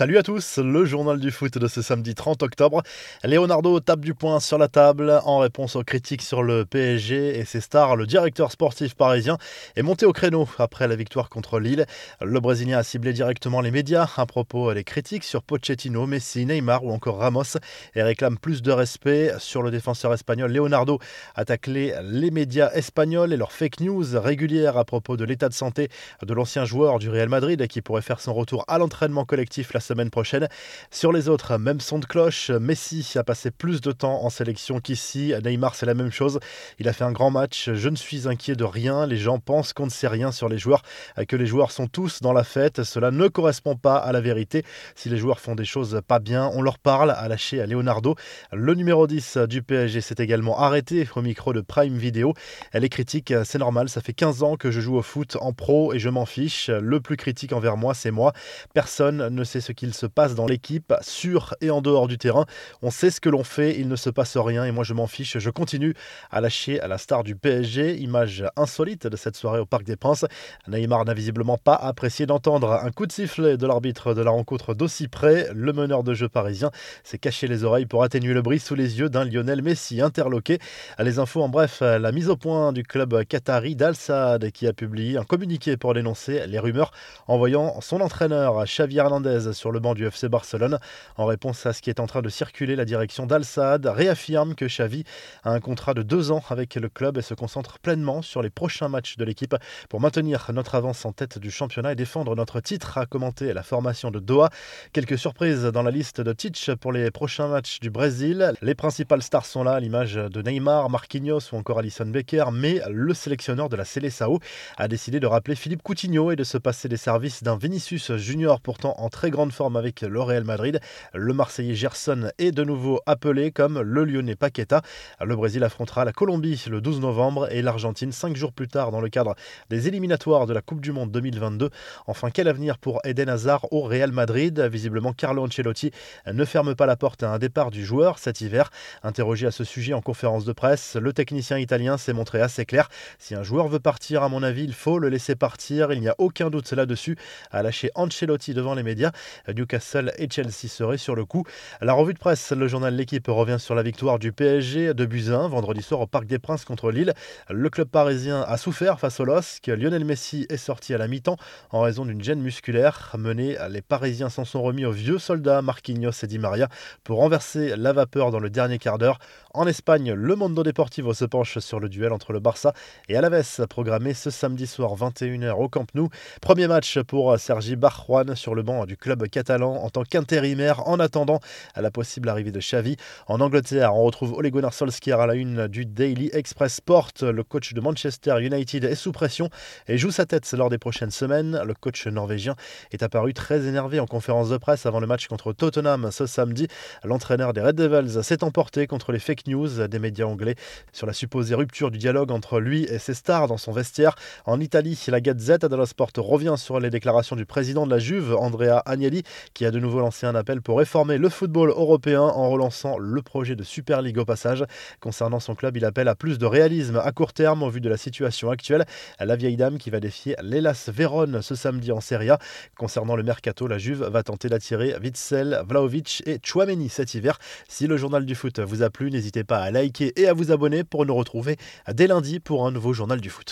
Salut à tous, le journal du foot de ce samedi 30 octobre. Leonardo tape du poing sur la table en réponse aux critiques sur le PSG et ses stars. Le directeur sportif parisien est monté au créneau après la victoire contre Lille. Le Brésilien a ciblé directement les médias à propos des critiques sur Pochettino, Messi, Neymar ou encore Ramos et réclame plus de respect sur le défenseur espagnol. Leonardo a taclé les médias espagnols et leurs fake news régulières à propos de l'état de santé de l'ancien joueur du Real Madrid qui pourrait faire son retour à l'entraînement collectif la semaine prochaine. Sur les autres, même son de cloche. Messi a passé plus de temps en sélection qu'ici. Neymar, c'est la même chose. Il a fait un grand match. Je ne suis inquiet de rien. Les gens pensent qu'on ne sait rien sur les joueurs, que les joueurs sont tous dans la fête. Cela ne correspond pas à la vérité. Si les joueurs font des choses pas bien, on leur parle, a lâché à Leonardo. Le numéro 10 du PSG s'est également arrêté au micro de Prime Video. Elle est critique, c'est normal. Ça fait 15 ans que je joue au foot en pro et je m'en fiche. Le plus critique envers moi, c'est moi. Personne ne sait ce qu'il se passe dans l'équipe, sur et en dehors du terrain. On sait ce que l'on fait, il ne se passe rien et moi je m'en fiche. Je continue à lâcher à la star du PSG. Image insolite de cette soirée au Parc des Princes. Neymar n'a visiblement pas apprécié d'entendre un coup de sifflet de l'arbitre de la rencontre d'aussi près. Le meneur de jeu parisien s'est caché les oreilles pour atténuer le bruit sous les yeux d'un Lionel Messi interloqué. Les infos en bref, la mise au point du club qatari d'Al Saad qui a publié un communiqué pour dénoncer les rumeurs envoyant son entraîneur Xavi Hernandez sur le banc du FC Barcelone. En réponse à ce qui est en train de circuler, la direction d'Al Saad réaffirme que Xavi a un contrat de deux ans avec le club et se concentre pleinement sur les prochains matchs de l'équipe pour maintenir notre avance en tête du championnat et défendre notre titre, a commenté la formation de Doha. Quelques surprises dans la liste de Titch pour les prochains matchs du Brésil. Les principales stars sont là, l'image de Neymar, Marquinhos ou encore Alison Becker, mais le sélectionneur de la Seleção a décidé de rappeler Philippe Coutinho et de se passer des services d'un Vinicius Junior pourtant en très grande forme avec le Real Madrid. Le Marseillais Gerson est de nouveau appelé comme le Lyonnais Paqueta. Le Brésil affrontera la Colombie le 12 novembre et l'Argentine cinq jours plus tard dans le cadre des éliminatoires de la Coupe du Monde 2022. Enfin, quel avenir pour Eden Hazard au Real Madrid? Visiblement, Carlo Ancelotti ne ferme pas la porte à un départ du joueur cet hiver. Interrogé à ce sujet en conférence de presse, le technicien italien s'est montré assez clair. Si un joueur veut partir, à mon avis, il faut le laisser partir. Il n'y a aucun doute là-dessus, a lâché Ancelotti devant les médias. Newcastle et Chelsea seraient sur le coup. La revue de presse, le journal L'équipe revient sur la victoire du PSG de Buzyn vendredi soir au Parc des Princes contre Lille. Le club parisien a souffert face au LOSC. Lionel Messi est sorti à la mi-temps en raison d'une gêne musculaire. Menés, les Parisiens s'en sont remis aux vieux soldats Marquinhos et Di Maria pour renverser la vapeur dans le dernier quart d'heure. En Espagne, le Mondo Deportivo se penche sur le duel entre le Barça et Alaves, programmé ce samedi soir 21h au Camp Nou. Premier match pour Sergi Barjuan sur le banc du club catalan en tant qu'intérimaire en attendant la possible arrivée de Xavi. En Angleterre, on retrouve Ole Gunnar Solskjaer à la une du Daily Express Sport. Le coach de Manchester United est sous pression et joue sa tête lors des prochaines semaines. Le coach norvégien est apparu très énervé en conférence de presse avant le match contre Tottenham ce samedi. L'entraîneur des Red Devils s'est emporté contre les news des médias anglais sur la supposée rupture du dialogue entre lui et ses stars dans son vestiaire. En Italie, la Gazette dello Sport revient sur les déclarations du président de la Juve, Andrea Agnelli, qui a de nouveau lancé un appel pour réformer le football européen en relançant le projet de Super League au passage. Concernant son club, il appelle à plus de réalisme à court terme au vu de la situation actuelle. La vieille dame qui va défier l'Elas Vérone ce samedi en Serie A. Concernant le mercato, la Juve va tenter d'attirer Witzel, Vlaovic et Chouameni cet hiver. Si le journal du foot vous a plu, n'hésitez pas à liker et à vous abonner pour nous retrouver dès lundi pour un nouveau journal du foot.